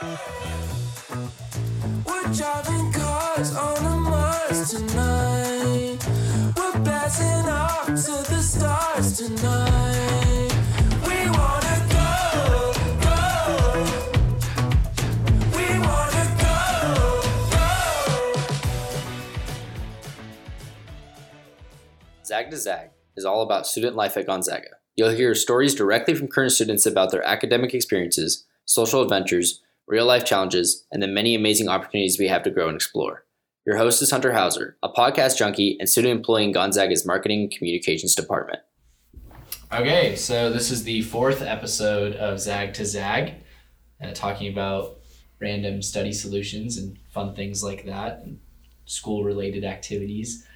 We're driving cars on Mars tonight. We're off to the stars tonight. We wanna go, go. We wanna go, go. Zag to Zag is all about student life at Gonzaga. You'll hear stories directly from current students about their academic experiences, social adventures, real life challenges, and the many amazing opportunities we have to grow and explore. Your host is Hunter Hauser, a podcast junkie and student employee in Gonzaga's Marketing and Communications Department. Okay, so this is the fourth episode of Zag to Zag, uh, talking about random study solutions and fun things like that, and school related activities.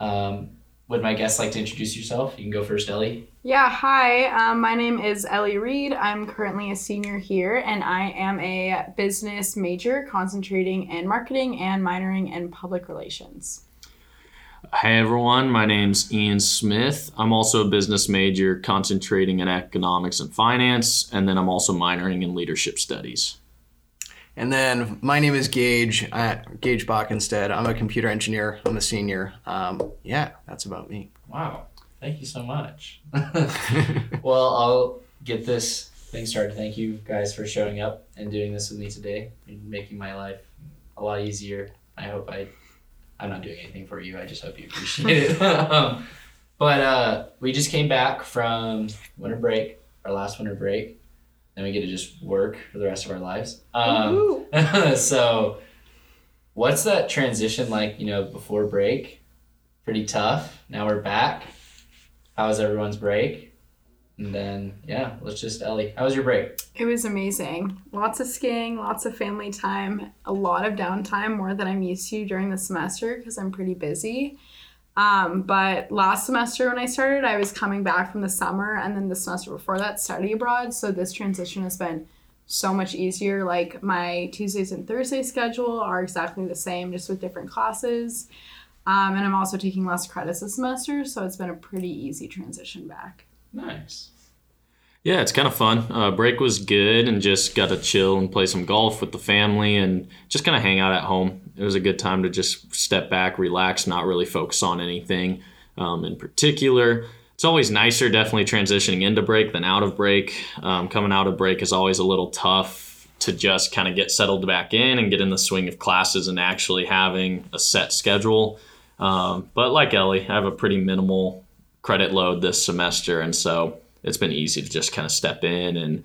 Um, would my guests like to introduce yourself? You can go first, Elly. Yeah, hi. Um, my name is Elly Reid. I'm currently a senior here, and I am a business major concentrating in marketing and minoring in public relations. Hey everyone, my name's Iain Smith. I'm also a business major concentrating in economics and finance, and then I'm also minoring in leadership studies. And then my name is Gage, uh, Gage Bockenstedt. I'm a computer engineer. I'm a senior. Um, yeah, that's about me. Wow, thank you so much. well, I'll get this thing started. Thank you guys for showing up and doing this with me today and making my life a lot easier. I hope I, I'm not doing anything for you. I just hope you appreciate it. um, but uh, we just came back from winter break, our last winter break. Then we get to just work for the rest of our lives. Um, so, what's that transition like? You know, before break, pretty tough. Now we're back. How was everyone's break? And then, yeah, let's just Elly. How was your break? It was amazing. Lots of skiing, lots of family time, a lot of downtime, more than I'm used to during the semester because I'm pretty busy. Um, but last semester when I started, I was coming back from the summer, and then the semester before that, study abroad. So this transition has been so much easier. Like my Tuesdays and Thursday schedule are exactly the same, just with different classes. Um, and I'm also taking less credits this semester, so it's been a pretty easy transition back. Nice. Yeah, it's kind of fun. Uh, break was good and just got to chill and play some golf with the family and just kind of hang out at home. It was a good time to just step back, relax, not really focus on anything um, in particular. It's always nicer, definitely transitioning into break than out of break. Um, coming out of break is always a little tough to just kind of get settled back in and get in the swing of classes and actually having a set schedule. Um, but like Elly, I have a pretty minimal credit load this semester, and so it's been easy to just kind of step in and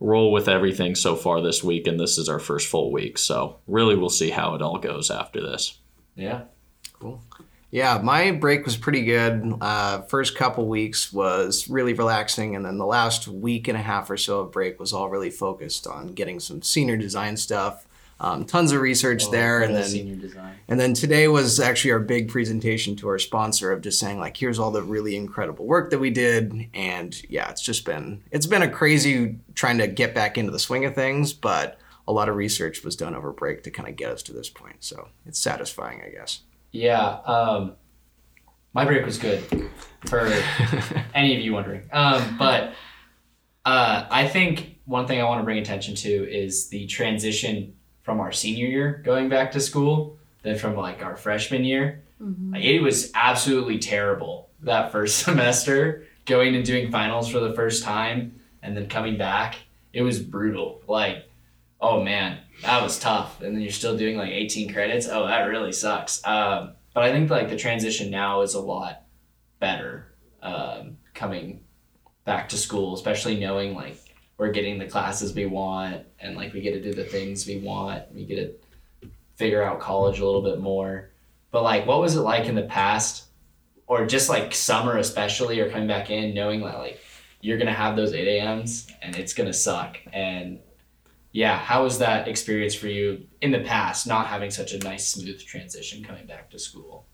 roll with everything so far this week. And this is our first full week, so really we'll see how it all goes after this. Yeah. Cool. Yeah, my break was pretty good. Uh, first couple weeks was really relaxing, and then the last week and a half or so of break was all really focused on getting some senior design stuff. Um, tons of research Oh, there, and then senior design. And then today was actually our big presentation to our sponsor of just saying like, here's all the really incredible work that we did. And yeah, it's just been it's been a crazy trying to get back into the swing of things, but a lot of research was done over break to kind of get us to this point. So it's satisfying, I guess. Yeah. Um, my break was good for any of you wondering. Um, but uh, I think one thing I want to bring attention to is the transition from our senior year going back to school, than from like our freshman year. Like, It was absolutely terrible that first semester, going and doing finals for the first time and then coming back. It was brutal. Like, oh man, that was tough. And then you're still doing like 18 credits. Oh, that really sucks. Um, but I think like the transition now is a lot better um, coming back to school, especially knowing like we're getting the classes we want and like we get to do the things we want. We get to figure out college a little bit more. But like, what was it like in the past, or just like summer especially, or coming back in knowing that like you're gonna have those eight a.m.s and it's gonna suck and yeah, how was that experience for you in the past, not having such a nice smooth transition coming back to school?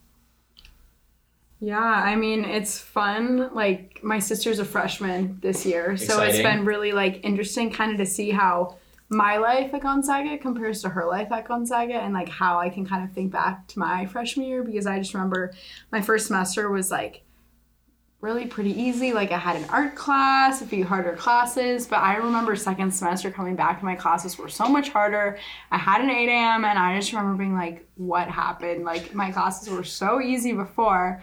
Yeah, I mean, it's fun. Like, my sister's a freshman this year, so it's been really like interesting kind of to see how my life at Gonzaga compares to her life at Gonzaga and like how I can kind of think back to my freshman year because I just remember my first semester was like really pretty easy. Like I had an art class, a few harder classes, but I remember second semester coming back and my classes were so much harder. I had an 8 a.m. and I just remember being like, what happened? Like my classes were so easy before.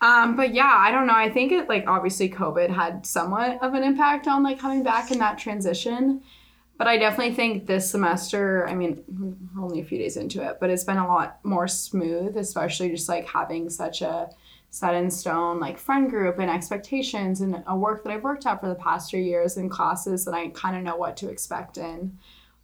Um, but yeah, I don't know. I think it like obviously COVID had somewhat of an impact on like coming back in that transition. But I definitely think this semester, I mean, only a few days into it, but it's been a lot more smooth, especially just like having such a set in stone like friend group and expectations and a work that I've worked at for the past three years in classes that I kind of know what to expect in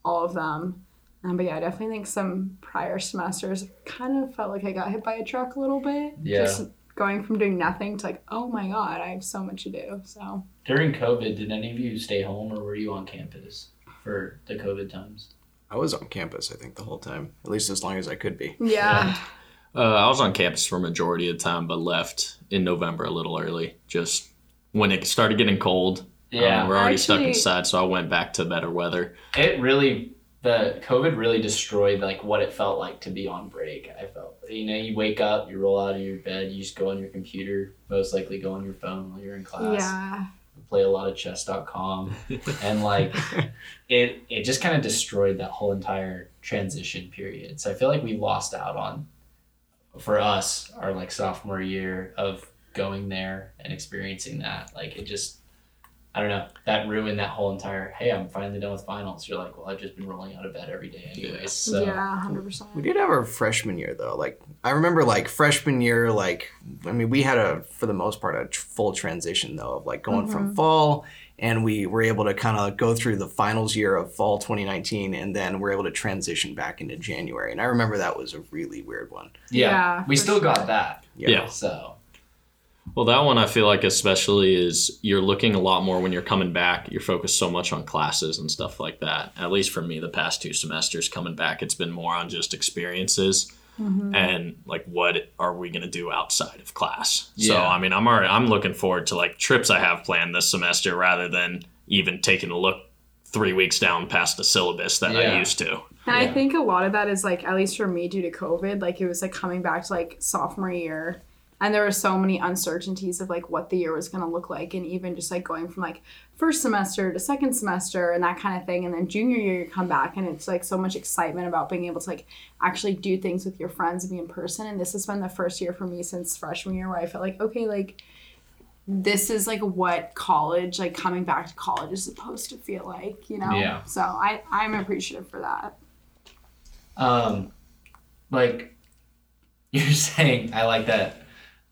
all of them. Um, but yeah, I definitely think some prior semesters kind of felt like I got hit by a truck a little bit. Yeah. Just going from doing nothing to like, oh my god, I have so much to do. So During COVID, did any of you stay home or were you on campus for the COVID times? I was on campus, I think, the whole time, at least as long as I could be. yeah. Uh, I was on campus for a majority of the time, but left in November a little early, just when it started getting cold. Um, Yeah. we're already stuck inside, so I went back to better weather. It really the COVID really destroyed like what it felt like to be on break. I felt you know you wake up, you roll out of your bed, you just go on your computer, most likely go on your phone while you're in class. Yeah. Play a lot of chess.com and like it it just kind of destroyed that whole entire transition period. So I feel like we lost out on for us our like sophomore year of going there and experiencing that. Like it just I don't know. That ruined that whole entire. Hey, I'm finally done with finals. You're like, well, I've just been rolling out of bed every day, anyways. So yeah, hundred percent. We did have our freshman year though. Like I remember, like freshman year, like I mean, we had a for the most part a tr- full transition though of like going from mm-hmm. fall, and we were able to kind of go through the finals year of fall 2019, and then we're able to transition back into January. And I remember that was a really weird one. yeah, Yeah, we for still got sure. that. Yeah. So Well, that one I feel like especially is you're looking a lot more when you're coming back. You're focused so much on classes and stuff like that. At least for me, the past two semesters coming back, it's been more on just experiences mm-hmm. and like what are we gonna do outside of class. So I mean, I'm already I'm looking forward to like trips I have planned this semester rather than even taking a look three weeks down past the syllabus that I used to. And I think a lot of that is like, at least for me, due to COVID, like it was like coming back to like sophomore year, and there were so many uncertainties of like what the year was gonna look like, and even just like going from like first semester to second semester and that kind of thing, and then junior year you come back and it's like so much excitement about being able to like actually do things with your friends and be in person. And this has been the first year for me since freshman year where I felt like okay, like this is like what college, like coming back to college, is supposed to feel like, you know. Yeah. So I I'm appreciative for that. um, like you're saying, I like that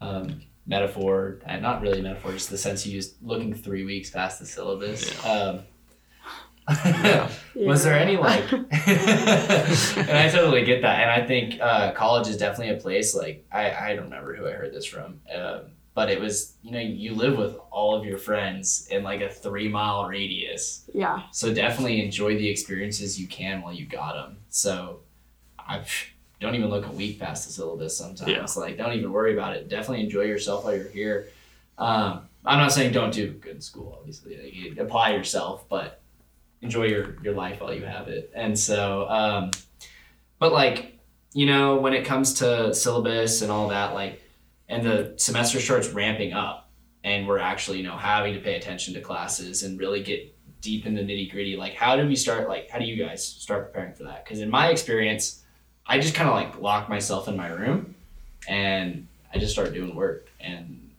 um, metaphor. And not really metaphor, just the sense you used. Looking three weeks past the syllabus. Um, Was there any like, and I totally get that, and I think uh, college is definitely a place like I I don't remember who I heard this from, um, but it was you know you live with all of your friends in like a three mile radius, Yeah. so definitely enjoy the experiences you can while you got them. So I don't even look a week past the syllabus sometimes. Yeah. Like don't even worry about it. Definitely enjoy yourself while you're here. Um, I'm not saying don't do good in school. Obviously, like, you apply yourself, but enjoy your your life while you have it. And so, um, but like you know, when it comes to syllabus and all that, like, and the semester starts ramping up, and we're actually you know having to pay attention to classes and really get deep in the nitty gritty. Like, how do we start? Like, how do you guys start preparing for that? Because in my experience, I just kind of like lock myself in my room, and I just start doing work, and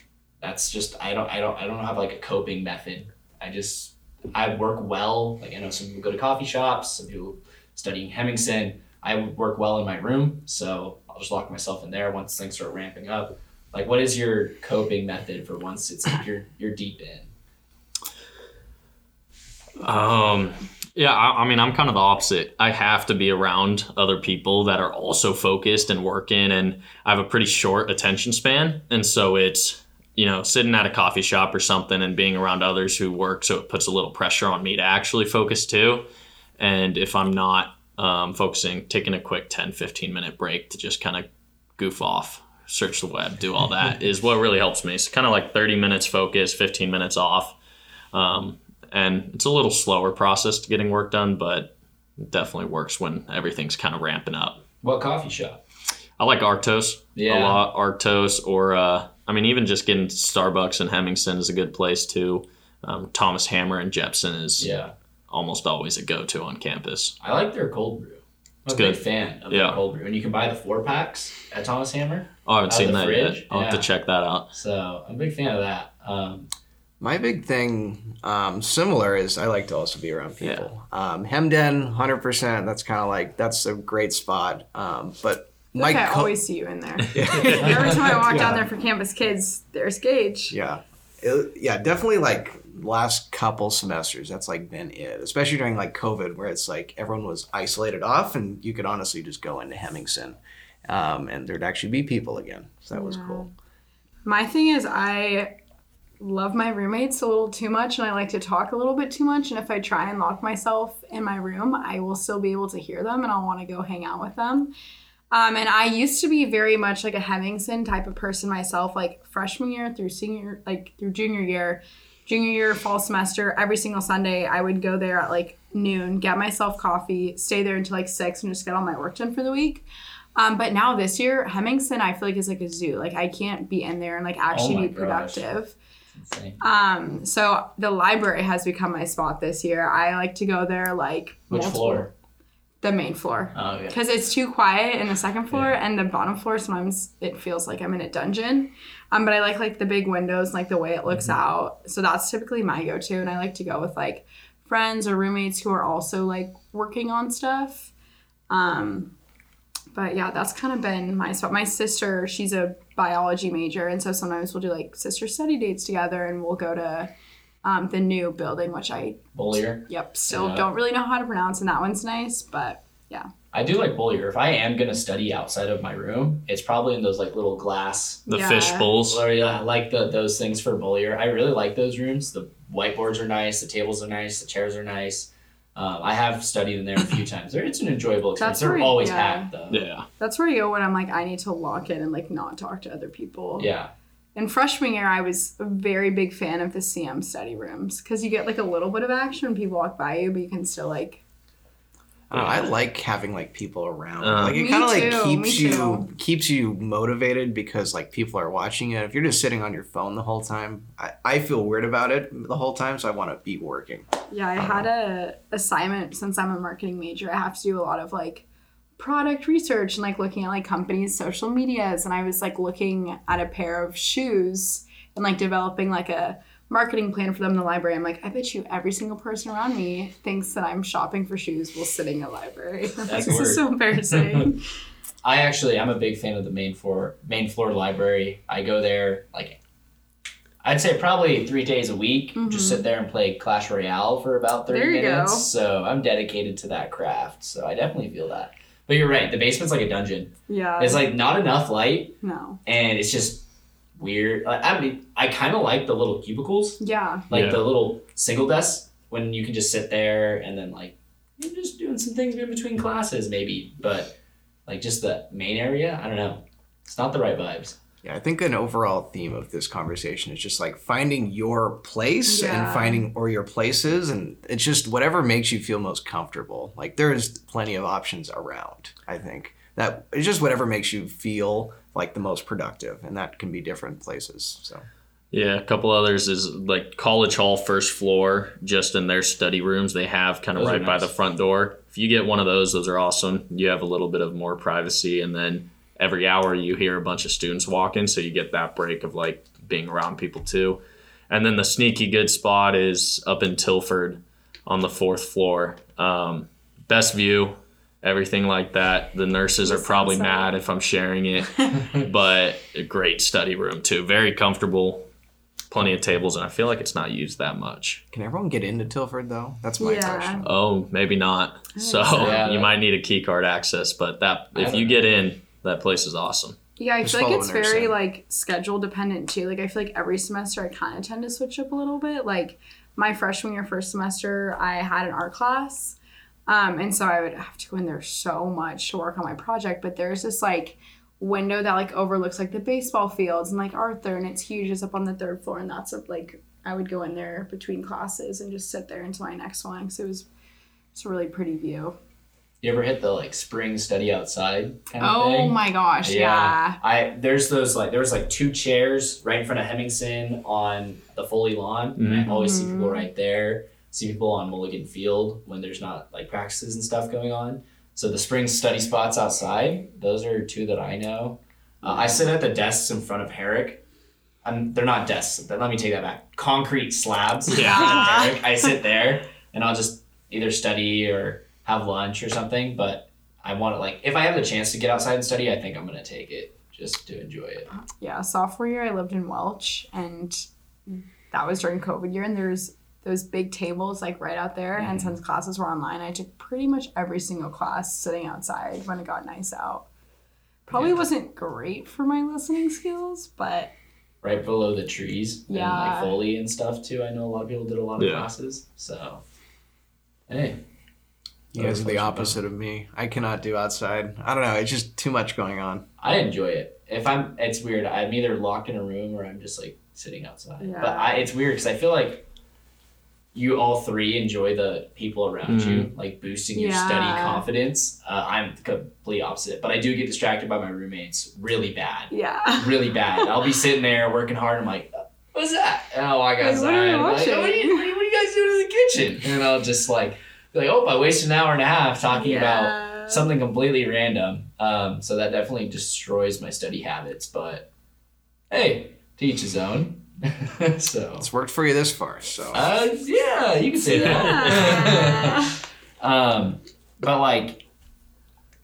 that's just I don't I don't I don't have like a coping method. I just I work well. Like I know some people go to coffee shops, some people studying Hemmingson. I work well in my room, so I'll just lock myself in there once things start ramping up. Like, what is your coping method for once it's like you're you're deep in? Um, yeah, I, I mean, I'm kind of the opposite. I have to be around other people that are also focused and working, and I have a pretty short attention span, and so it's you know sitting at a coffee shop or something and being around others who work, so it puts a little pressure on me to actually focus too. And if I'm not um, focusing, taking a quick 10, 15 minute break to just kind of goof off, search the web, do all that is what really helps me. It's kind of like 30 minutes focus, 15 minutes off. Um, and it's a little slower process to getting work done, but it definitely works when everything's kind of ramping up. What coffee shop? I like Arctos Yeah. a lot, Arctos or uh, I mean, even just getting Starbucks and Hemmingson is a good place too. Um, Thomas Hammer and Jepson is Yeah. almost always a go-to on campus. I like their cold brew. I'm It's a big fan of Yeah. their cold brew. And you can buy the four packs at Thomas Hammer. Oh, I haven't seen that fridge? yet. I'll have to check that out. So I'm a big fan of that. Um, My big thing, um, similar, is I like to also be around people. Um, Hemden, hundred percent. That's kind of like that's a great spot. Um, but my Like I always see you in there. Every time I walk down there for campus kids, there's Gage. Yeah. It- yeah, definitely like last couple semesters, that's like been it. Especially during like COVID, where it's like everyone was isolated off and you could honestly just go into Hemmingson um, and there'd actually be people again. So that was cool. My thing is, I love my roommates a little too much and I like to talk a little bit too much. And if I try and lock myself in my room, I will still be able to hear them and I'll want to go hang out with them. Um, and I used to be very much like a Hemmingson type of person myself, like freshman year through senior, like through junior year, junior year, fall semester, every single Sunday, I would go there at like noon, get myself coffee, stay there until like six, and just get all my work done for the week. Um, but now this year, Hemmingson, I feel like is like a zoo. Like I can't be in there and like actually Oh be productive. insane. Um, so the library has become my spot this year. I like to go there like Which multiple- floor? The main floor. Oh, yeah. Because it's too quiet in the second floor and the bottom floor sometimes it feels like I'm in a dungeon. Um, but I like like the big windows, like the way it looks out. So that's typically my go-to, and I like to go with like friends or roommates who are also like working on stuff. Um, but yeah, that's kind of been my spot. My sister, she's a biology major, and so sometimes we'll do like sister study dates together, and we'll go to um, the new building, which I Bollier. yep still Yeah. don't really know how to pronounce, and that one's nice, but yeah. I do like Bollier. If I am gonna study outside of my room, it's probably in those like little glass. The Yeah. fish bowls. Or yeah, I like the those things for Bollier. I really like those rooms. The whiteboards are nice. The tables are nice. The chairs are nice. Um, I have studied in there a few times. It's an enjoyable experience. That's They're where- always yeah. packed though. Yeah. That's where you go when I'm like, I need to lock in and like not talk to other people. Yeah. In freshman year, I was a very big fan of the CM study rooms because you get like a little bit of action when people walk by you, but you can still like. I, know, I like having like people around. Uh, like it kind of like keeps you too. keeps you motivated because like people are watching you. If you're just sitting on your phone the whole time, I, I feel weird about it the whole time, so I want to be working. Yeah, I had a assignment since I'm a marketing major. I have to do a lot of like product research and like looking at like companies' social medias. And I was like looking at a pair of shoes and like developing like a marketing plan for them in the library. I'm like, I bet you every single person around me thinks that I'm shopping for shoes while sitting in a library. I'm like, this weird. is so embarrassing. I actually I'm a big fan of the main floor main floor library. I go there like I'd say probably three days a week. Just sit there and play Clash Royale for about thirty Mm-hmm. There you minutes. go. So I'm dedicated to that craft. So I definitely feel that. But you're right. The basement's like a dungeon. yeah. It's like not enough light, no. and it's just weird. Like, I mean, I kind of like the little cubicles, Yeah. like Yeah. the little single desks when you can just sit there and then like you're just doing some things in between classes, maybe. But like just the main area, I don't know. It's not the right vibes. Yeah, I think an overall theme of this conversation is just like finding your place and finding or your places, and it's just whatever makes you feel most comfortable. Like there's plenty of options around. I think that it's just whatever makes you feel like the most productive, and that can be different places. So Yeah, a couple others is like College Hall first floor, just in their study rooms. They have kind of Those right by the front door. If you get one of those, those are awesome. You have a little bit of more privacy, and then every hour you hear a bunch of students walking, so you get that break of like being around people too. And then the sneaky good spot is up in Tilford on the fourth floor. Um, best view, everything like that. The nurses are probably mad if I'm sharing it, but a great study room too. Very comfortable, plenty of tables, and I feel like it's not used that much. can everyone get into Tilford though? That's my Yeah. question. Oh, maybe not. So so. Yeah, you might need a key card access, but that if you get in, that place is awesome. Yeah, I Just feel like it's very in. like schedule dependent too. Like I feel like every semester I kind of tend to switch up a little bit. Like my freshman year, first semester, I had an art class, um, and so I would have to go in there so much to work on my project. But there's this like window that like overlooks like the baseball fields and like Arthur, and it's huge. It's up on the third floor, and that's up like I would go in there between classes and just sit there until my next one. So it was it's a really pretty view. You ever hit the like spring study outside kind of Oh thing? my gosh, yeah. I there's those like there was like two chairs right in front of Hemmingson on the Foley lawn. And I always see people Mhm. right there. See people on Mulligan Field when there's not like practices and stuff going on. So the spring study spots outside, those are two that I know. Uh, I sit at the desks in front of Herak. Um, they're not desks. But let me take that back. Concrete slabs. in front of Yeah. Herak. I sit there and I'll just either study or have lunch or something. But I want to like if I have the chance to get outside and study, I think I'm gonna take it just to enjoy it. Yeah, sophomore year I lived in Welch and that was during COVID year and there's those big tables like right out there and Mm-hmm. since classes were online I took pretty much every single class sitting outside when it got nice out. Probably Yeah. wasn't great for my listening skills, but right below the trees and Yeah. like Foley and stuff too. I know a lot of people did a lot of Yeah. classes. So, hey, You guys are the opposite of me. I cannot do outside. I don't know. It's just too much going on. I enjoy it. If I'm, it's weird. I'm either locked in a room or I'm just like sitting outside. Yeah. But I, it's weird because I feel like you all three enjoy the people around you, Mm-hmm. like boosting your study confidence. Uh, I'm the complete opposite, but I do get distracted by my roommates really bad. yeah. really bad. I'll be sitting there working hard. I'm like, what's that? And I'll walk Like, what are you like, watching? what, are you, what, are you, what are you guys doing in the kitchen? And I'll just like, be like, oh, I wasted an hour and a half talking about something completely random. Um, so that definitely destroys my study habits. But hey, to each his own. so, It's worked for you this far, so uh, yeah, you can say that. um, but like,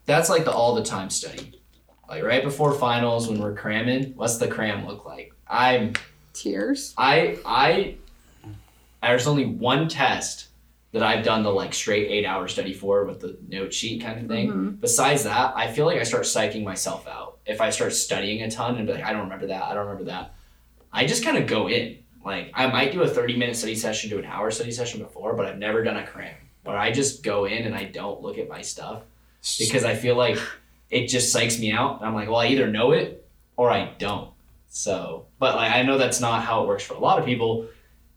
that's like the all the time study. Like right before finals when we're cramming, what's the cram look like? I'm Tears. I I there's only one test that I've done the like straight eight hour study for with the note sheet kind of thing. Mhm. Besides that, I feel like I start psyching myself out if I start studying a ton and be like, I don't remember that, I don't remember that. I just kind of go in. Like I might do a 30 minute study session to an hour study session before, but I've never done a cram where I just go in and I don't look at my stuff because I feel like it just psychs me out. I'm like, well, I either know it or I don't. So, but like I know that's not how it works for a lot of people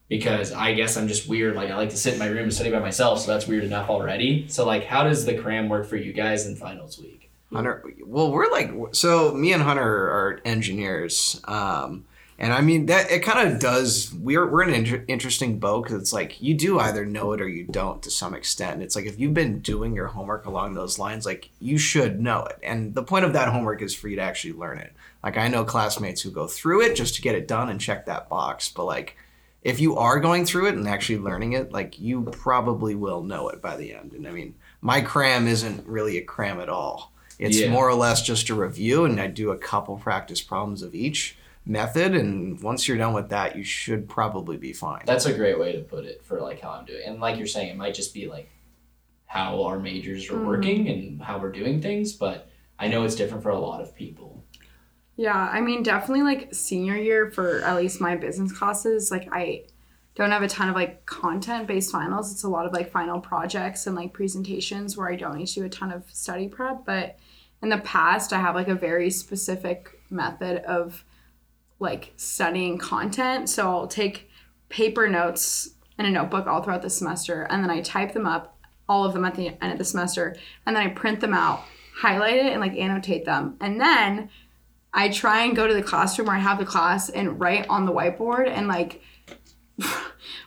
because I guess I'm just weird. Like I like to sit in my room and study by myself, so that's weird enough already. So like, how does the cram work for you guys in finals week? Hunter. Well, we're like so. Me and Hunter are engineers, um, and I mean that it kind of does. We're we're in an inter- interesting boat because it's like you do either know it or you don't to some extent. And it's like if you've been doing your homework along those lines, like you should know it. And the point of that homework is for you to actually learn it. Like I know classmates who go through it just to get it done and check that box, but like. If you are going through it and actually learning it, like you probably will know it by the end. And I mean, my cram isn't really a cram at all. It's Yeah. more or less just a review, and I do a couple practice problems of each method. And once you're done with that, you should probably be fine. That's a great way to put it for like how I'm doing. And like you're saying, it might just be like how our majors are Mhm. working and how we're doing things, but I know it's different for a lot of people. Yeah, I mean, definitely like senior year for at least my business classes, like I don't have a ton of like content based finals. It's a lot of like final projects and like presentations where I don't need to do a ton of study prep. But in the past, I have like a very specific method of like studying content. So I'll take paper notes in a notebook all throughout the semester and then I type them up, all of them at the end of the semester, and then I print them out, highlight it, and like annotate them. And then I try and go to the classroom where I have the class and write on the whiteboard and like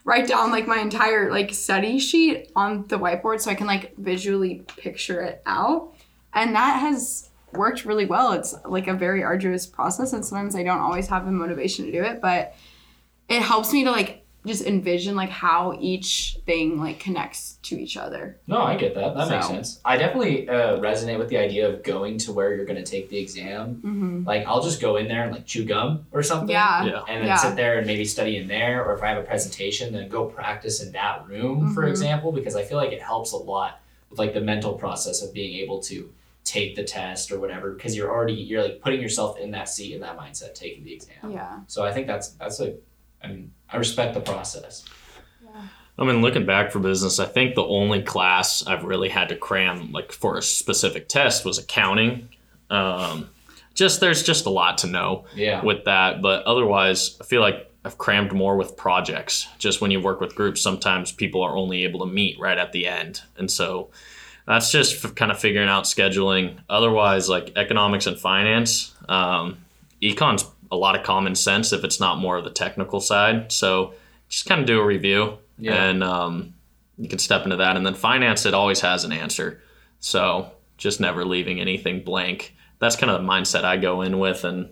write down like my entire like study sheet on the whiteboard so I can like visually picture it out. And that has worked really well. It's like a very arduous process and sometimes I don't always have the motivation to do it, but it helps me to like just envision like how each thing like connects to each other. No, I get that. That makes sense. I definitely uh, resonate with the idea of going to where you're going to take the exam. Mm-hmm. Like, I'll just go in there and like chew gum or something. Yeah. Yeah. and then Yeah. sit there and maybe study in there or if i have a presentation then go practice in that room for Mhm. example because i feel like it helps a lot with like the mental process of being able to take the test or whatever because you're already you're like putting yourself in that seat in that mindset taking the exam Yeah. so i think that's that's a i mean i respect the process I mean, looking back for business, I think the only class I've really had to cram like for a specific test was accounting. Um, just there's just a lot to know yeah with that, but otherwise, I feel like I've crammed more with projects. Just when you work with groups, sometimes people are only able to meet right at the end, and so that's just f- kind of figuring out scheduling. Otherwise, like economics and finance, um, econ's a lot of common sense if it's not more of the technical side. So just kind of do a review Yeah. and um, you can step into that. And then finance, it always has an answer. So just never leaving anything blank. That's kind of the mindset I go in with. And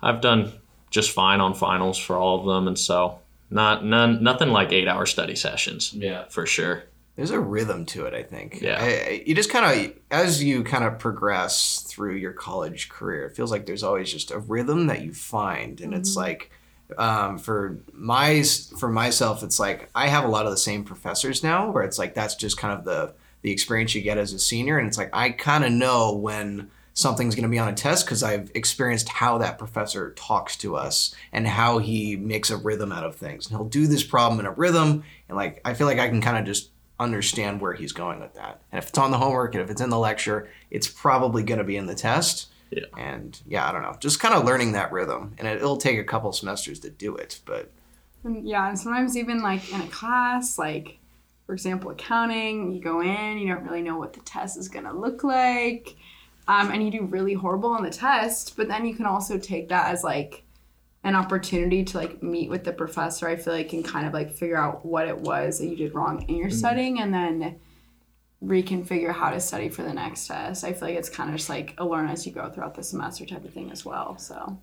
I've done just fine on finals for all of them. And so not none, nothing like eight hour study sessions Yeah. for sure. There's a rhythm to it, I think. Yeah. I, I- you just kind of, as you kind of progress through your college career, it feels like there's always just a rhythm that you find, and it's like, um, for my for myself, it's like I have a lot of the same professors now, where it's like that's just kind of the the experience you get as a senior, and it's like I kind of know when something's going to be on a test because I've experienced how that professor talks to us and how he makes a rhythm out of things. And he'll do this problem in a rhythm, and like I feel like I can kind of just understand where he's going with that. And if it's on the homework and if it's in the lecture, it's probably going to be in the test. Yeah. And yeah, I don't know, just kind of learning that rhythm, and it, it'll take a couple semesters to do it, but And yeah, and sometimes even like in a class, like for example, accounting, you go in, you don't really know what the test is gonna look like, um, and you do really horrible on the test. But then you can also take that as like an opportunity to like meet with the professor. I feel like and kind of like figure out what it was that you did wrong in your mm-hmm. studying, and then reconfigure how to study for the next test. I feel like it's kind of just like a learn as you go throughout the semester type of thing as well. So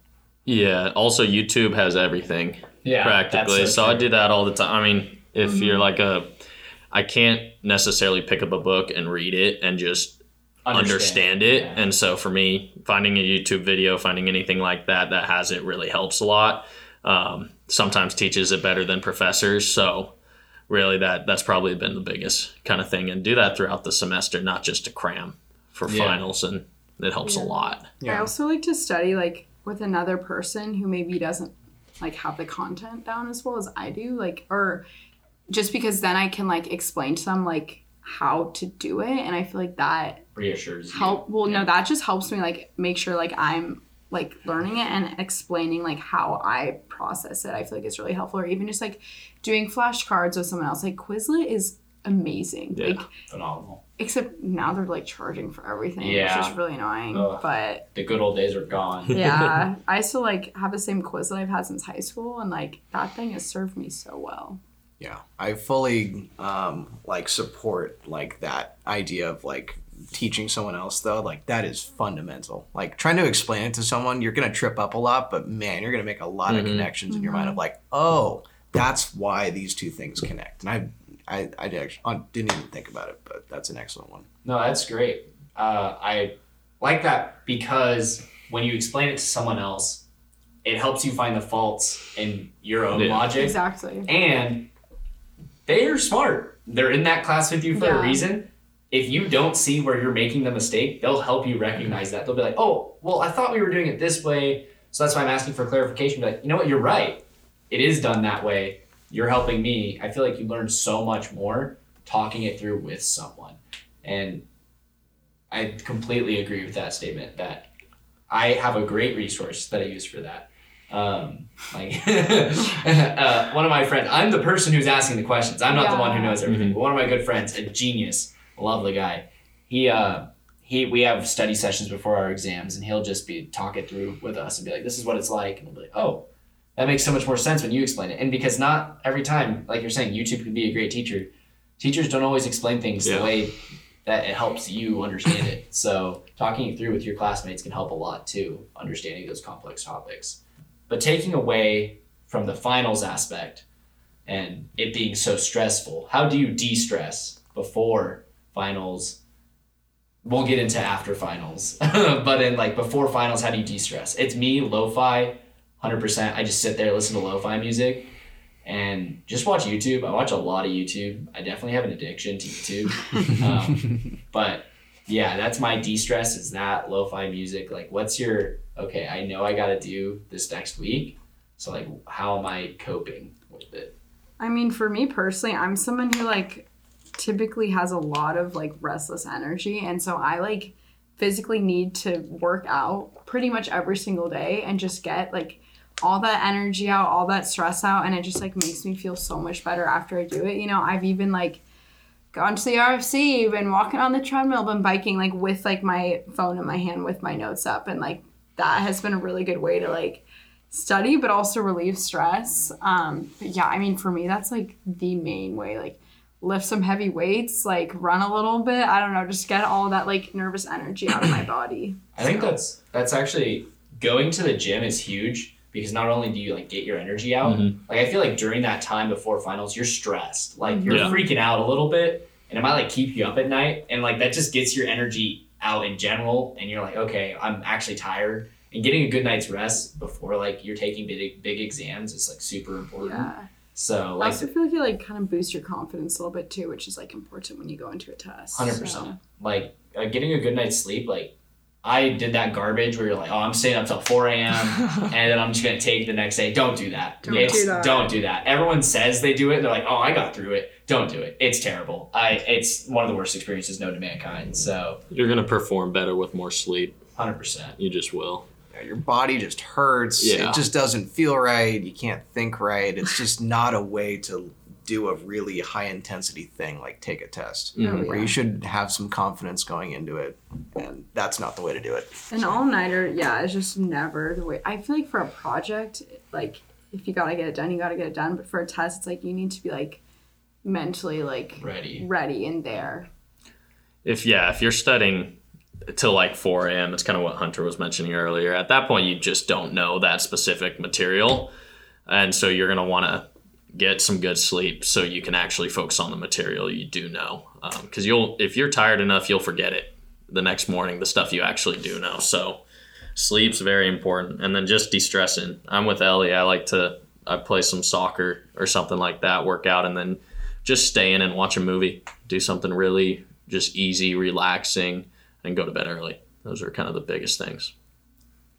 Yeah. Also, YouTube has everything Yeah. practically. that's So, I do that all the time. I mean, if you're mm-hmm. like a, I can't necessarily pick up a book and read it and just understand, it. Yeah. And so for me, finding a YouTube video, finding anything like that that has it really helps a lot. Um, sometimes teaches it better than professors. So really, that that's probably been the biggest kind of thing. And do that throughout the semester, not just to cram for Yeah. finals, and it helps a lot. Yeah. I also like to study like with another person who maybe doesn't like have the content down as well as I do, like or just because then I can like explain to them like how to do it, and I feel like that reassures you. help. Well, Yeah. no, that just helps me like make sure like I'm like learning it and explaining like how I process it. I feel like it's really helpful, or even just like doing flashcards with someone else. Like Quizlet is amazing. Yeah. Like phenomenal. except now they're like charging for everything, Yeah. which is really annoying. Ugh. But The good old days are gone. yeah, I still like have the same quiz that I've had since high school, and like that thing has served me so well. Yeah, I fully um, like support like that idea of like teaching someone else though. Like that is fundamental. Like trying to explain it to someone, you're gonna trip up a lot, but man, you're gonna make a lot of Mhm. connections in your mind of like, oh, that's why these two things connect. And I, I, I did actually, I didn't even think about it, but that's an excellent one. No, that's great. Uh, I like that because when you explain it to someone else, it helps you find the faults in your own Yeah. logic. Exactly. And they're smart. They're in that class with you for Yeah. a reason. If you don't see where you're making the mistake, they'll help you recognize that. They'll be like, oh, well, I thought we were doing it this way. So that's why I'm asking for clarification. Be like, you know what? You're right. It is done that way. You're helping me. I feel like you learn so much more talking it through with someone. And I completely agree with that statement that I have a great resource that I use for that. Um, like uh, one of my friends, I'm the person who's asking the questions. I'm not the one who knows everything. Mhm. But one of my good friends, a genius, a lovely guy. He uh, he we have study sessions before our exams, and he'll just be talk it through with us and be like, "This is what it's like," and we'll be like, "Oh." That makes so much more sense when you explain it. And because not every time, like you're saying, YouTube can be a great teacher. Teachers don't always explain things Yeah. the way that it helps you understand it. So talking it through with your classmates can help a lot too, understanding those complex topics. But taking away from the finals aspect and it being so stressful, how do you de-stress before finals? We'll get into after finals, but in like before finals, how do you de-stress? It's me, lo-fi, hundred percent. I just sit there, listen to lo-fi music, and just watch YouTube. I watch a lot of YouTube. I definitely have an addiction to YouTube. Um, but yeah, that's my de-stress is that lo-fi music. Like what's your okay, I know I gotta do this next week. So like how am I coping with it? I mean, for me personally, I'm someone who like typically has a lot of like restless energy, and so I like physically need to work out pretty much every single day and just get like all that energy out, all that stress out, and it just like makes me feel so much better after I do it. You know, I've even like gone to the RFC, been walking on the treadmill, been biking like with like my phone in my hand with my notes up, and like that has been a really good way to like study, but also relieve stress. Um, but yeah, I mean, for me, that's like the main way. Like lift some heavy weights, like run a little bit. I don't know, just get all that like nervous energy out of my body. I think that's that's actually going to the gym is huge because not only do you like get your energy out, mm-hmm. like I feel like during that time before finals, you're stressed, like you're Yeah. freaking out a little bit, and it might like keep you up at night, and like that just gets your energy out in general, and you're like, okay, I'm actually tired, and getting a good night's rest before like you're taking big big exams is like super important. yeah. So I also feel like you like kind of boost your confidence a little bit too, which is like important when you go into a test. Hundred so. percent. Like uh, getting a good night's sleep. Like I did that garbage where you're like, oh, I'm staying up till four a.m. and then I'm just gonna take the next day. Don't do that. Don't it's, do that. Don't do that. Everyone says they do it. They're like, oh, I got through it. Don't do it. It's terrible. I. It's one of the worst experiences known to mankind. So You're gonna perform better with more sleep. hundred percent. You just will. Yeah, your body just hurts. Yeah. It just doesn't feel right. You can't think right. It's just not a way to do a really high intensity thing like take a test. Oh, Where you should have some confidence going into it. And that's not the way to do it. An all nighter, yeah, is just never the way. I feel like for a project, like if you gotta get it done, you gotta get it done. But for a test, it's like you need to be like mentally like Ready. ready in there. If yeah, if you're studying till like 4 a.m., it's kind of what Hunter was mentioning earlier. At that point, you just don't know that specific material, and so you're gonna want to get some good sleep so you can actually focus on the material you do know. Um, because you'll, if you're tired enough, you'll forget it the next morning. The stuff you actually do know. So sleep's very important, and then just de-stressing. I'm with Elly. I like to I play some soccer or something like that, work out, and then just stay in and watch a movie. Do something really just easy, relaxing, and go to bed early. Those are kind of the biggest things.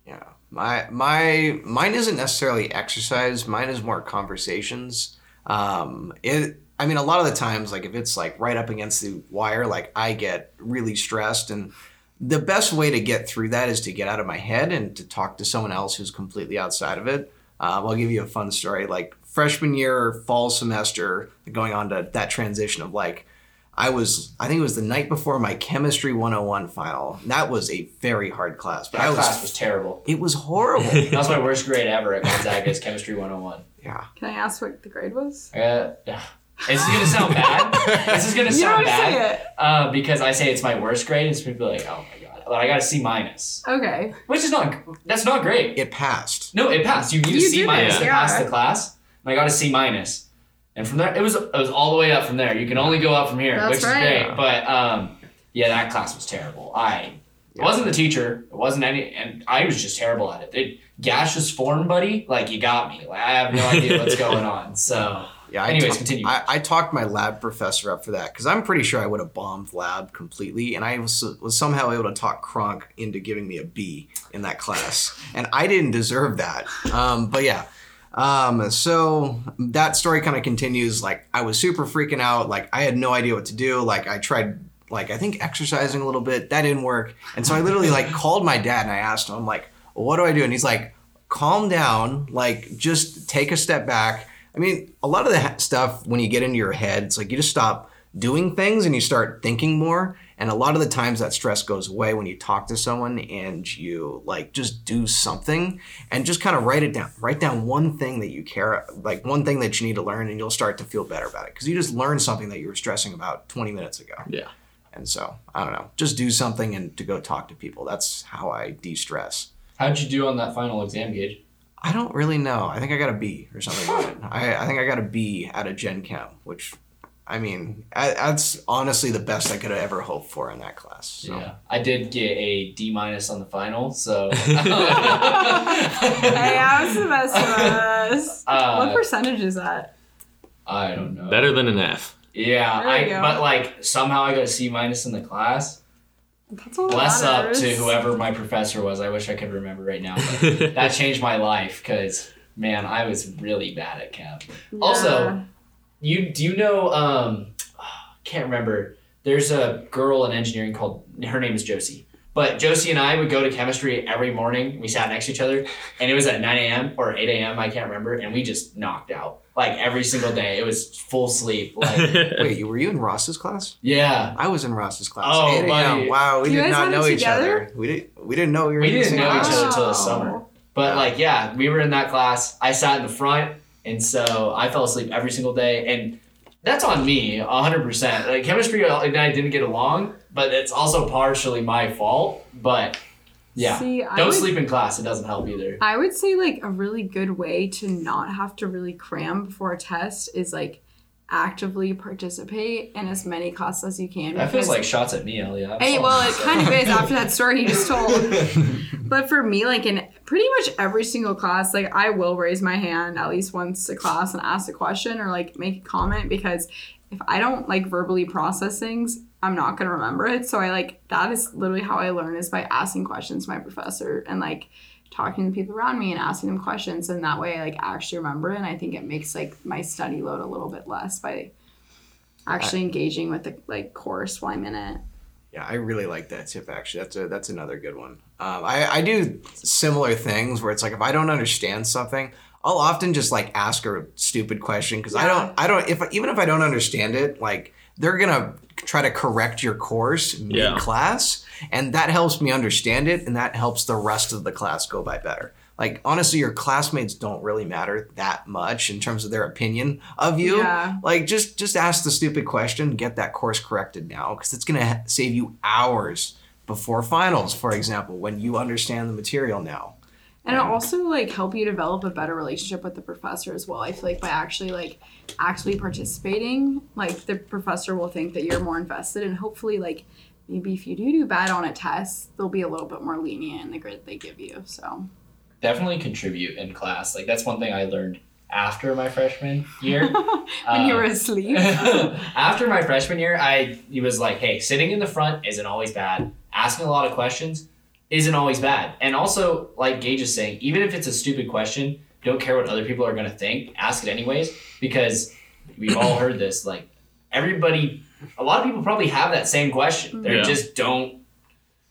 Yeah. My my mine isn't necessarily exercise. Mine is more conversations. Um, it. I mean, a lot of the times, like if it's like right up against the wire, like I get really stressed, and the best way to get through that is to get out of my head and to talk to someone else who's completely outside of it. Um, I'll give you a fun story. Like freshman year, fall semester, going on to that transition of like I was, I think it was the night before my chemistry 101 final. That was a very hard class, but That I was, class was terrible. it was horrible. That was my worst grade ever at Gonzaga's Chemistry 101. yeah. Can I ask what the grade was? Uh, is this gonna sound bad? This is gonna You sound don't bad. say it. Uh, because I say it's my worst grade, and people are like, "Oh my god!" But I got a C minus, Okay. which is not that's not great. It passed. No, it passed. You need a You C minus it, to pass the class, and I got a C minus. And from there, it was it was all the way up from there. You can only go up from here, That's which right. is great. But um, yeah, that class was terrible. I it wasn't the teacher. It wasn't any, and I was just terrible at it. it gaseous form, buddy. Like you got me. Like I have no idea what's going on. So Yeah. I Anyways, ta- continue. I, I talked my lab professor up for that because I'm pretty sure I would have bombed lab completely, and I was, was somehow able to talk Kronk into giving me a B in that class, and I didn't deserve that. Um, but yeah. Um, so that story kind of continues. Like I was super freaking out. Like I had no idea what to do. Like I tried, like I think exercising a little bit. That didn't work. And so I literally like called my dad and I asked him, I'm like, well, what do I do? And he's like, calm down. Like just take a step back. I mean, a lot of the stuff when you get into your head, it's like you just stop doing things and you start thinking more. And a lot of the times that stress goes away when you talk to someone and you like just do something and just kind of write it down. Write down one thing that you care, like one thing that you need to learn, and you'll start to feel better about it because you just learned something that you were stressing about 20 minutes ago. Yeah. And so I don't know, just do something and to go talk to people. That's how I de stress. how'd you do on that final exam, Gage? I don't really know. I think I got a B or something. I, I think I got a B out of Gen Chem, which, I mean, I, that's honestly the best I could have ever hoped for in that class. So. Yeah, I did get a D minus on the final, so. Hey, I was the best of us. Uh, what percentage is that? I don't know. Better than an F. Yeah, I go. but like somehow I got a C minus in the class. That's all that Bless up to whoever my professor was. I wish I could remember right now. But that changed my life because man, I was really bad at chem. Also, Yeah. You do you know? Um, can't remember. There's a girl in engineering called her name is Josie. But Josie and I would go to chemistry every morning. We sat next to each other, and it was at 9 a.m. or 8 a.m. I can't remember, and we just knocked out. like every single day. It was full sleep. Like Wait, you were you in Ross's class? yeah. I was in Ross's class. Oh, 8 buddy. Wow, we You did not know each other. We didn't. We didn't know we were. We in the didn't same know each class. other until the summer. But like, yeah, we were in that class. I sat in the front, and so I fell asleep every single day. And that's on me, hundred percent. Like chemistry and I didn't get along, but it's also partially my fault. But yeah, See, don't would, sleep in class. It doesn't help either. I would say like a really good way to not have to really cram before a test is like actively participate in as many classes as you can. That feels like shots at me, Elliot. I'm Hey, well, it kind of is after that story you just told. But for me, like in pretty much every single class, like I will raise my hand at least once a class and ask a question or like make a comment because if I don't like verbally process things, I'm not gonna remember it. So I like that is literally how I learn is by asking questions to my professor and like talking to people around me and asking them questions and that way I like actually remember it and I think it makes like my study load a little bit less by actually engaging with the like course while I'm in it. Yeah, I really like that tip. Actually, that's a that's another good one. Um, I I do similar things where it's like if I don't understand something, I'll often just like ask a stupid question because I don't I don't if even if I don't understand it, like they're gonna try to correct your course mid Yeah. class, and that helps me understand it, and that helps the rest of the class go by better. Like honestly, your classmates don't really matter that much in terms of their opinion of you. Yeah. Like just just ask the stupid question, get that course corrected now, because it's gonna ha- save you hours before finals, for example, when you understand the material now. And it'll also like help you develop a better relationship with the professor as well. I feel like by actually like actually participating, like the professor will think that you're more invested and hopefully like maybe if you do do bad on a test, they'll be a little bit more lenient in the grade they give you. So Definitely contribute in class. Like that's one thing I learned after my freshman year. when you Uh, were asleep. After my freshman year, I he was like, "Hey, sitting in the front isn't always bad. Asking a lot of questions isn't always bad." And also, like Gage is saying, even if it's a stupid question, don't care what other people are going to think. Ask it anyways because we've all heard this. Like everybody, a lot of people probably have that same question. They Yeah. just don't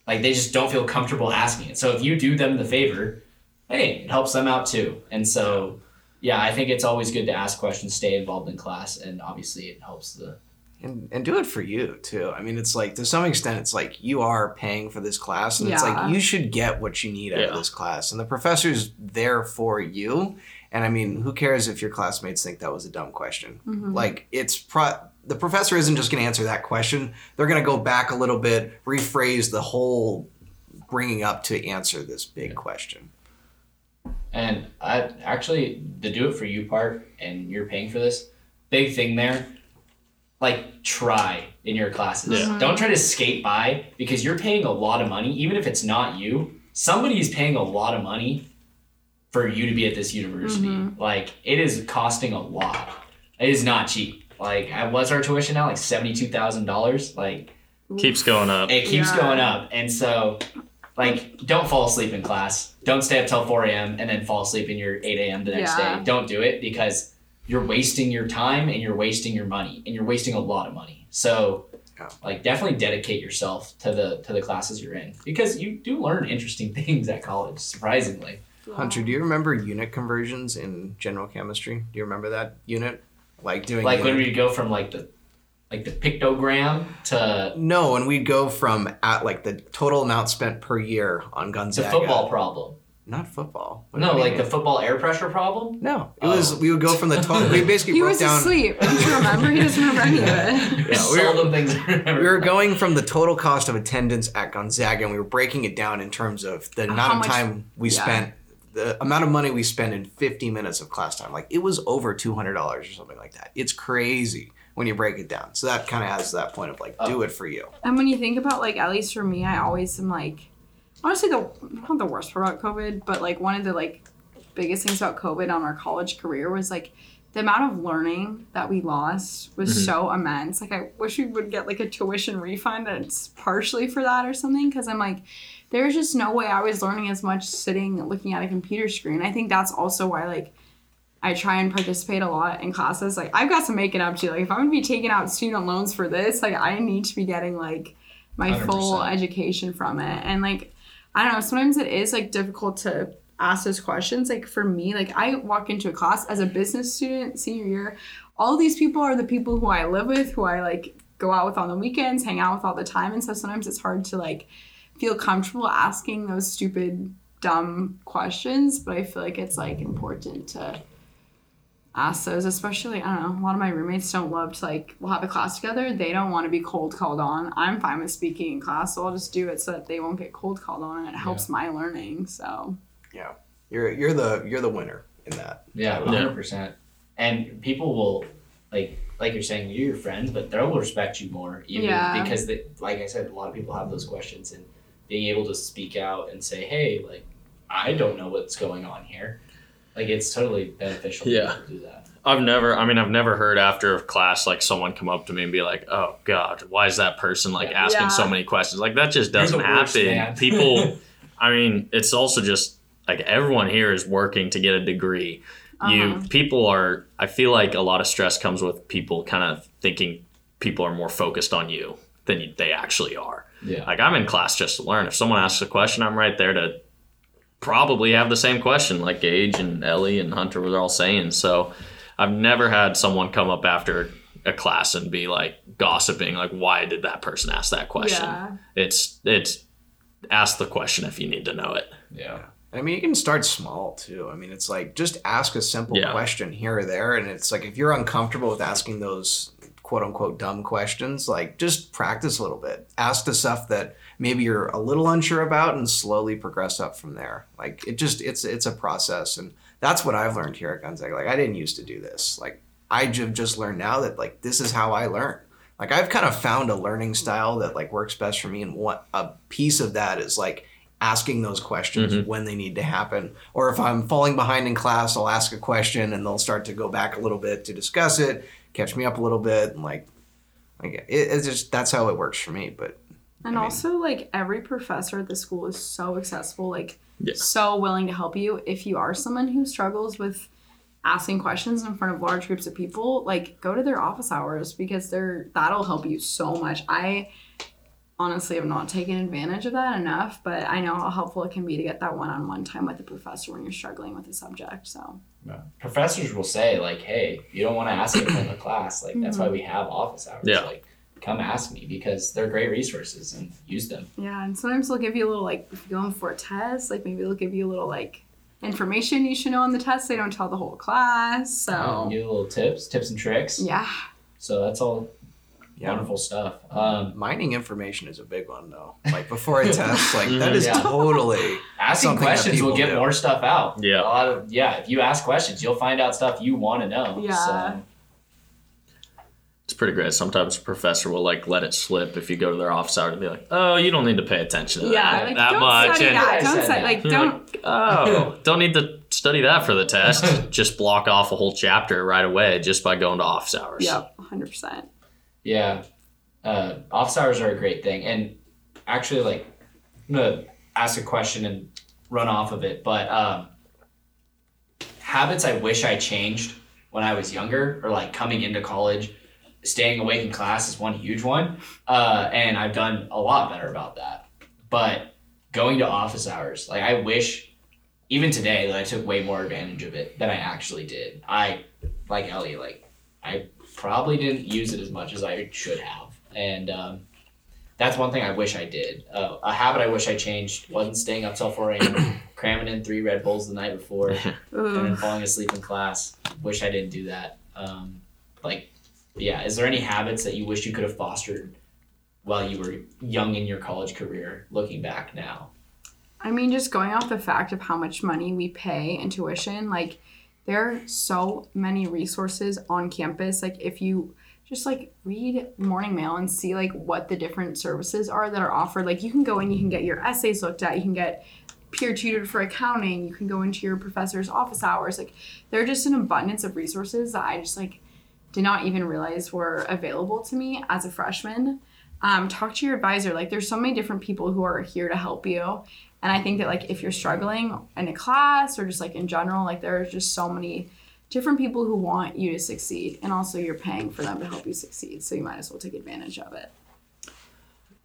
like they just don't feel comfortable asking it. So if you do them the favor, hey, it helps them out too. And so yeah, I think it's always good to ask questions, stay involved in class, and obviously it helps the And, and do it for you too. I mean, it's like to some extent, it's like you are paying for this class, and it's like you should get what you need out of this class, and the professor's there for you. And I mean, who cares if your classmates think that was a dumb question? Mm-hmm. Like, it's pro- the professor isn't just going to answer that question. They're going to go back a little bit, rephrase the whole bringing up to answer this big question. And I actually the do it for you part, and you're paying for this. Big thing there, like try in your classes. Yeah. Don't try to skate by because you're paying a lot of money, even if it's not you. Somebody is paying a lot of money for you to be at this university. Mm-hmm. Like it is costing a lot. It is not cheap. Like I what's our tuition now? Like seventy two thousand dollars. Like Keeps going up. it keeps Yeah. going up and so like don't fall asleep in class don't stay up till 4 a.m and then fall asleep in your 8 a.m the next Yeah. day don't do it because you're wasting your time and you're wasting your money and you're wasting a lot of money so Yeah. like definitely dedicate yourself to the to the classes you're in because you do learn interesting things at college surprisingly Hunter, do you remember unit conversions in general chemistry? Do you remember that unit? Like doing like when we go from like the like the pictogram to No, and we'd go from at like the total amount spent per year on Gonzaga. the football problem Not football. What no like mean? the football air pressure problem No, it Oh. was. We would go from the total. We basically He broke was down. asleep. Don't you remember? He doesn't remember any of it. Yeah, we were- things We were going from the total cost of attendance at Gonzaga, and we were breaking it down in terms of the amount How of much- time we yeah. spent, the amount of money we spent in 50 minutes of class time. Like it was over $200 or something like that. It's crazy when you break it down. So that kind of has that point of like, Oh. do it for you. And when you think about like, at least for me, I always am like, honestly, the not the worst part about COVID, but like one of the like biggest things about COVID on our college career was like the amount of learning that we lost was mm-hmm. so immense. Like I wish we would get like a tuition refund that's partially for that or something because I'm like there's just no way I was learning as much sitting looking at a computer screen. I think that's also why like I try and participate a lot in classes. Like I've got some making up to. Like if I'm gonna be taking out student loans for this, like I need to be getting like my full 100%. education from it. And like I don't know, sometimes it is like difficult to ask those questions. Like for me, like I walk into a class as a business student senior year, all these people are the people who I live with, who I like go out with on the weekends, hang out with all the time, and so sometimes it's hard to like feel comfortable asking those stupid dumb questions, but I feel like it's like important to ask those, especially I don't know, a lot of my roommates don't love to like we'll have a class together. They don't want to be cold called on. I'm fine with speaking in class, so I'll just do it so that they won't get cold called on and it helps my learning. So Yeah, you're you're the you're the winner in that. Yeah, Yeah. hundred percent. And people will like like you're saying, you're your friends, but they'll respect you more, even Yeah. because they, like I said, a lot of people have those questions, and being able to speak out and say, "Hey, like, I don't know what's going on here," like it's totally beneficial. Yeah. to do that. I've never, I mean, I've never heard after a class like someone come up to me and be like, "Oh God, why is that person like Yeah. asking so many questions?" Like that just doesn't the worst, happen. People, I mean, it's also just like everyone here is working to get a degree. You Uh-huh. people are. I feel like a lot of stress comes with people kind of thinking people are more focused on you than you, they actually are. Yeah. Like I'm in class just to learn. If someone asks a question, I'm right there to probably have the same question, like Gage and Elly and Hunter were all saying. So I've never had someone come up after a class and be like gossiping, like, why did that person ask that question? yeah, It's it's ask the question if you need to know it. Yeah. I mean, you can start small too. I mean, it's like just ask a simple Yeah. question here or there, and it's like if you're uncomfortable with asking those quote unquote dumb questions, like just practice a little bit. Ask the stuff that maybe you're a little unsure about, and slowly progress up from there. Like it just it's it's a process, and that's what I've learned here at Gonzaga. Like I didn't used to do this. Like I ju- just learned now that like this is how I learn. Like I've kind of found a learning style that like works best for me, and what a piece of that is like asking those questions Mhm. when they need to happen. Or if I'm falling behind in class, I'll ask a question and they'll start to go back a little bit to discuss it, catch me up a little bit, and like, like it, it's just that's how it works for me. But and I mean- also like every professor at the school is so accessible, like Yeah. so willing to help you. If you are someone who struggles with asking questions in front of large groups of people, like go to their office hours because they're that'll help you so much. I honestly have not taken advantage of that enough, but I know how helpful it can be to get that one-on-one time with the professor when you're struggling with a subject. So Professors will say like, "Hey, you don't want to ask it in the class. Like that's why mm-hmm. we have office hours. Yeah. Like, come ask me because they're great resources and use them." yeah, and sometimes they'll give you a little like if you're going for a test, like maybe they'll give you a little like information you should know on the test. They don't tell the whole class. So Give you little tips, tips and tricks. yeah. So that's all yeah, wonderful stuff. Um, mining information is a big one though. Like before a test, like that is Yeah. totally asking Something that questions will get do. more stuff out. Yeah. A lot of yeah. If you ask questions, you'll find out stuff you want to know. Yeah. So, It's pretty great. Sometimes a professor will like let it slip if you go to their office hour and be like, "Oh, you don't need to pay attention to Yeah, that, like that don't much." study and that. Don't study like don't. oh, don't need to study that for the test. just block off a whole chapter right away just by going to office hours. Yep, hundred percent. Yeah. Uh, office hours are a great thing, and actually, like, I'm gonna ask a question and run off of it. But um, habits I wish I changed when I was younger, or like coming into college, staying awake in class is one huge one, uh, and I've done a lot better about that. But going to office hours, like I wish, even today, that I took way more advantage of it than I actually did. I, like Elly, like I probably didn't use it as much as I should have, and um, that's one thing I wish I did. Uh, a habit I wish I changed wasn't staying up till four a.m. cramming in three Red Bulls the night before and then falling asleep in class. Wish I didn't do that. Um, like, yeah, is there any habits that you wish you could have fostered while you were young in your college career? Looking back now, I mean, just going off the fact of how much money we pay in tuition, like there are so many resources on campus. Like if you just like read morning mail and see like what the different services are that are offered. Like you can go in, you can get your essays looked at, you can get peer tutored for accounting, you can go into your professor's office hours. Like there are just an abundance of resources that I just like did not even realize were available to me as a freshman. Um, talk to your advisor. Like there's so many different people who are here to help you. And I think that like if you're struggling in a class or just like in general, like there are just so many different people who want you to succeed and also you're paying for them to help you succeed. So you might as well take advantage of it.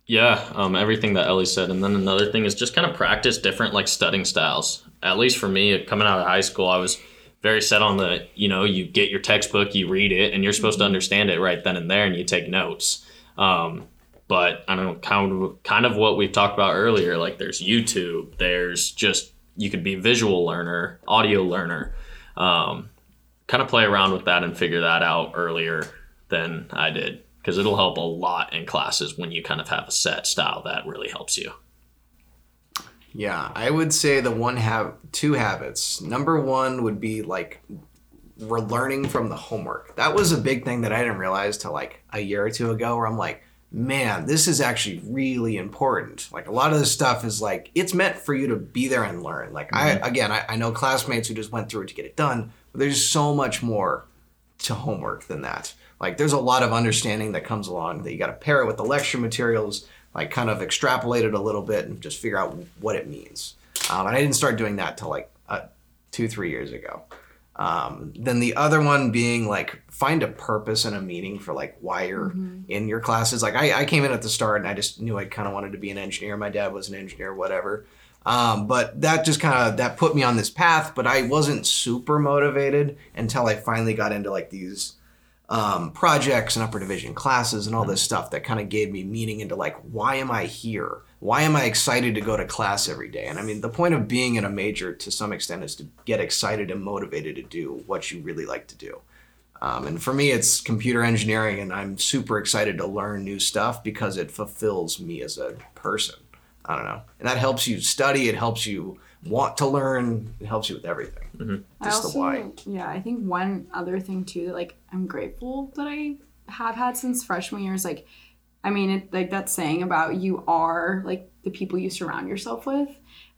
Yeah, um, everything that Elly said, and then another thing is just kind of practice different like studying styles. At least for me, coming out of high school, I was very set on the you know you get your textbook, you read it, and you're supposed to understand it right then and there, and you take notes. Um, but I don't know, kind of kind of what we've talked about earlier. Like there's YouTube, there's just you could be visual learner, audio learner. Um, kind of play around with that and figure that out earlier than I did because it'll help a lot in classes when you kind of have a set style that really helps you. Yeah, I would say the one have two habits. Number one would be like we're learning from the homework. That was a big thing that I didn't realize till like a year or two ago where I'm like, man, this is actually really important. Like a lot of this stuff is like it's meant for you to be there and learn. Like I again, I, I know classmates who just went through it to get it done, but there's so much more to homework than that. Like there's a lot of understanding that comes along that you got to pair it with the lecture materials, like kind of extrapolate it a little bit and just figure out what it means. Um, and I didn't start doing that till like uh, two, three years ago. Um, then the other one being like find a purpose and a meaning for like why you're in your classes. Like I, I came in at the start and I just knew I kind of wanted to be an engineer. My dad was an engineer, whatever. Um, but that just kind of that put me on this path. But I wasn't super motivated until I finally got into like these um, projects and upper division classes and all this stuff that kind of gave me meaning into like why am I here? Why am I excited to go to class every day? And I mean, the point of being in a major to some extent is to get excited and motivated to do what you really like to do. Um, and for me, it's computer engineering, and I'm super excited to learn new stuff because it fulfills me as a person. I don't know. And that helps you study, it helps you want to learn, it helps you with everything. I Just the also, why. Yeah, I think one other thing too that like I'm grateful that I have had since freshman year is like, I mean, it, like that saying about you are like the people you surround yourself with,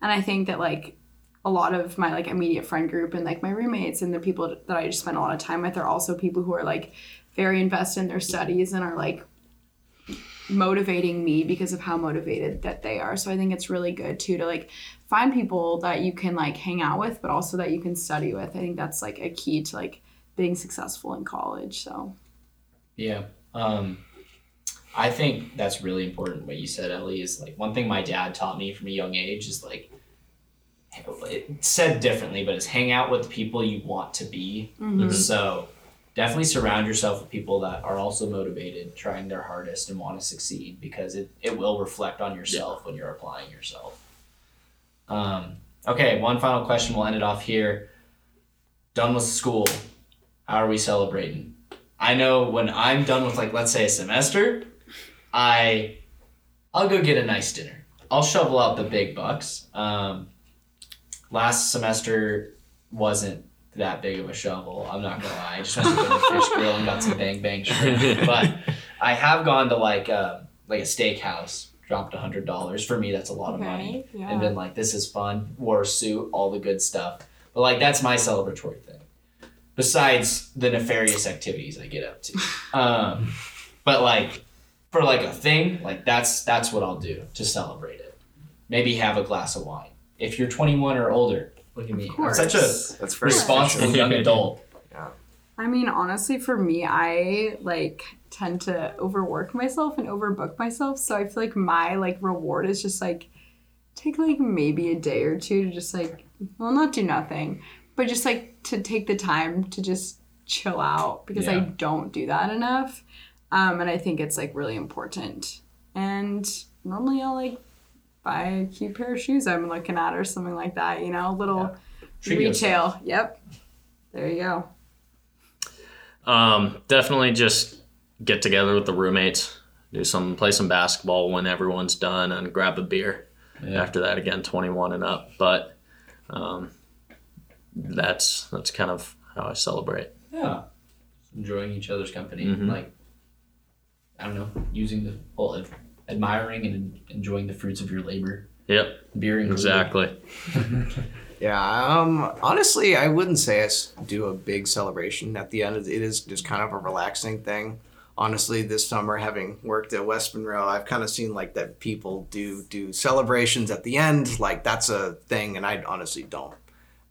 and I think that like a lot of my like immediate friend group and like my roommates and the people that I just spend a lot of time with are also people who are like very invested in their studies and are like motivating me because of how motivated that they are. So I think it's really good too to like find people that you can like hang out with, but also that you can study with. I think that's like a key to like being successful in college. So Yeah. Um, I think that's really important. What you said, Elly, is like one thing my dad taught me from a young age is like it said differently, but it's hang out with people you want to be. So definitely surround yourself with people that are also motivated, trying their hardest, and want to succeed because it, it will reflect on yourself when you're applying yourself. Um, okay, one final question. We'll end it off here. Done with school. How are we celebrating? I know when I'm done with like let's say a semester, I I'll go get a nice dinner. I'll shovel out the big bucks. Um, last semester wasn't that big of a shovel. I'm not gonna lie. I just went to the fish grill and got some bang bang shrimp. But I have gone to like uh, like a steakhouse, dropped a hundred dollars. For me, that's a lot of money. Yeah. And been like, this is fun. Wore a suit, all the good stuff. But like that's my celebratory thing. Besides the nefarious activities I get up to. Um, but like for like a thing, like that's that's what I'll do to celebrate it. Maybe have a glass of wine. If you're 21 or older, look at me. I'm such a That's very responsible young adult. Yeah. I mean, honestly, for me, I like tend to overwork myself and overbook myself. So I feel like my like reward is just like take like maybe a day or two to just like well not do nothing, but just like to take the time to just chill out because I don't do that enough. Um, and I think it's like really important. And normally I'll like buy a cute pair of shoes I'm looking at or something like that, you know, a little Treat yourself. retail. Yep. There you go. Um, definitely just get together with the roommates, do some, play some basketball when everyone's done, and grab a beer. Yeah. After that, again, 21 and up. But um, that's that's kind of how I celebrate. Yeah. Enjoying each other's company. Mhm. Like, I don't know, using the, well, ad- admiring and enjoying the fruits of your labor. Yep, Beer and exactly. Yeah, um, honestly, I wouldn't say I s- do a big celebration at the end. It is just kind of a relaxing thing. Honestly, this summer, having worked at West Monroe, I've kind of seen like that people do do celebrations at the end. Like that's a thing, and I honestly don't.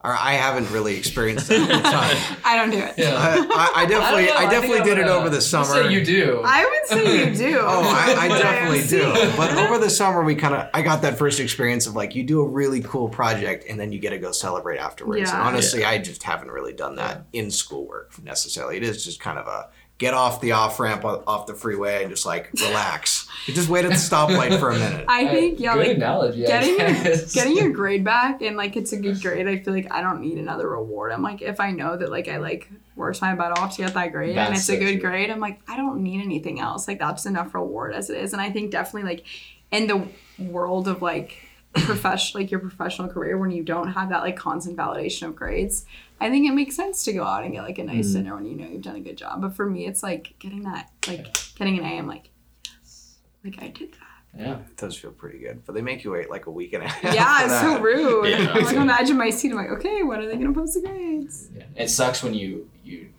Or I haven't really experienced that all the time. I don't do it. Yeah. I, I, I definitely, don't know, I, definitely I'm did it over the summer. say you do. I would say you do. Oh, I, I definitely see. do. But over the summer, we kind of, I got that first experience of like, you do a really cool project and then you get to go celebrate afterwards. And Yeah. honestly, I just haven't really done that in schoolwork necessarily. It is just kind of a get off the off ramp off the freeway and just like relax. you just wait at the stoplight for a minute. I think yeah, Good like analogy. I getting your, getting your grade back and like it's a good grade. I feel like I don't need another reward. I'm like if I know that like I like worked my butt off to get that grade and it's so a good true. grade, I'm like I don't need anything else. Like that's enough reward as it is. And I think definitely like in the world of like professional like your professional career when you don't have that like constant validation of grades i think it makes sense to go out and get like a nice mm-hmm. dinner when you know you've done a good job but for me it's like getting that like getting an a i'm like yes like i did that Yeah. It does feel pretty good, but they make you wait like a week and a half. yeah it's so rude Yeah. i'm like imagine my seat i'm like okay when are they gonna post the grades Yeah. It sucks when you you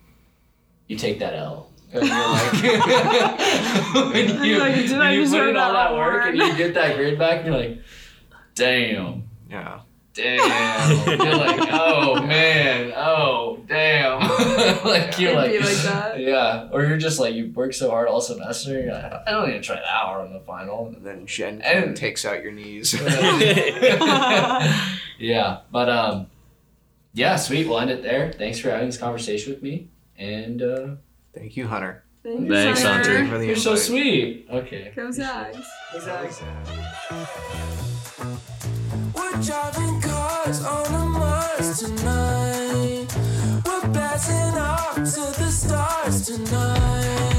you take that L. And you're like, when you, Like, did when I you deserve put in all that that work and you get that grade back, and you're like, damn, Yeah. damn. You're like, oh man, oh damn. like you're like, be like that. yeah. Or you're just like you work so hard all semester. You're like, I don't even try that hard on the final. And then Jen And- takes out your knees. yeah, but um, yeah, sweet. We'll end it there. Thanks for having this conversation with me, and uh, Thank you, Hunter. Thank Thanks, Hunter. Hunter. For the you're so sweet. Okay. go zags we're driving cars on the Mars tonight. We're blasting off to the stars tonight.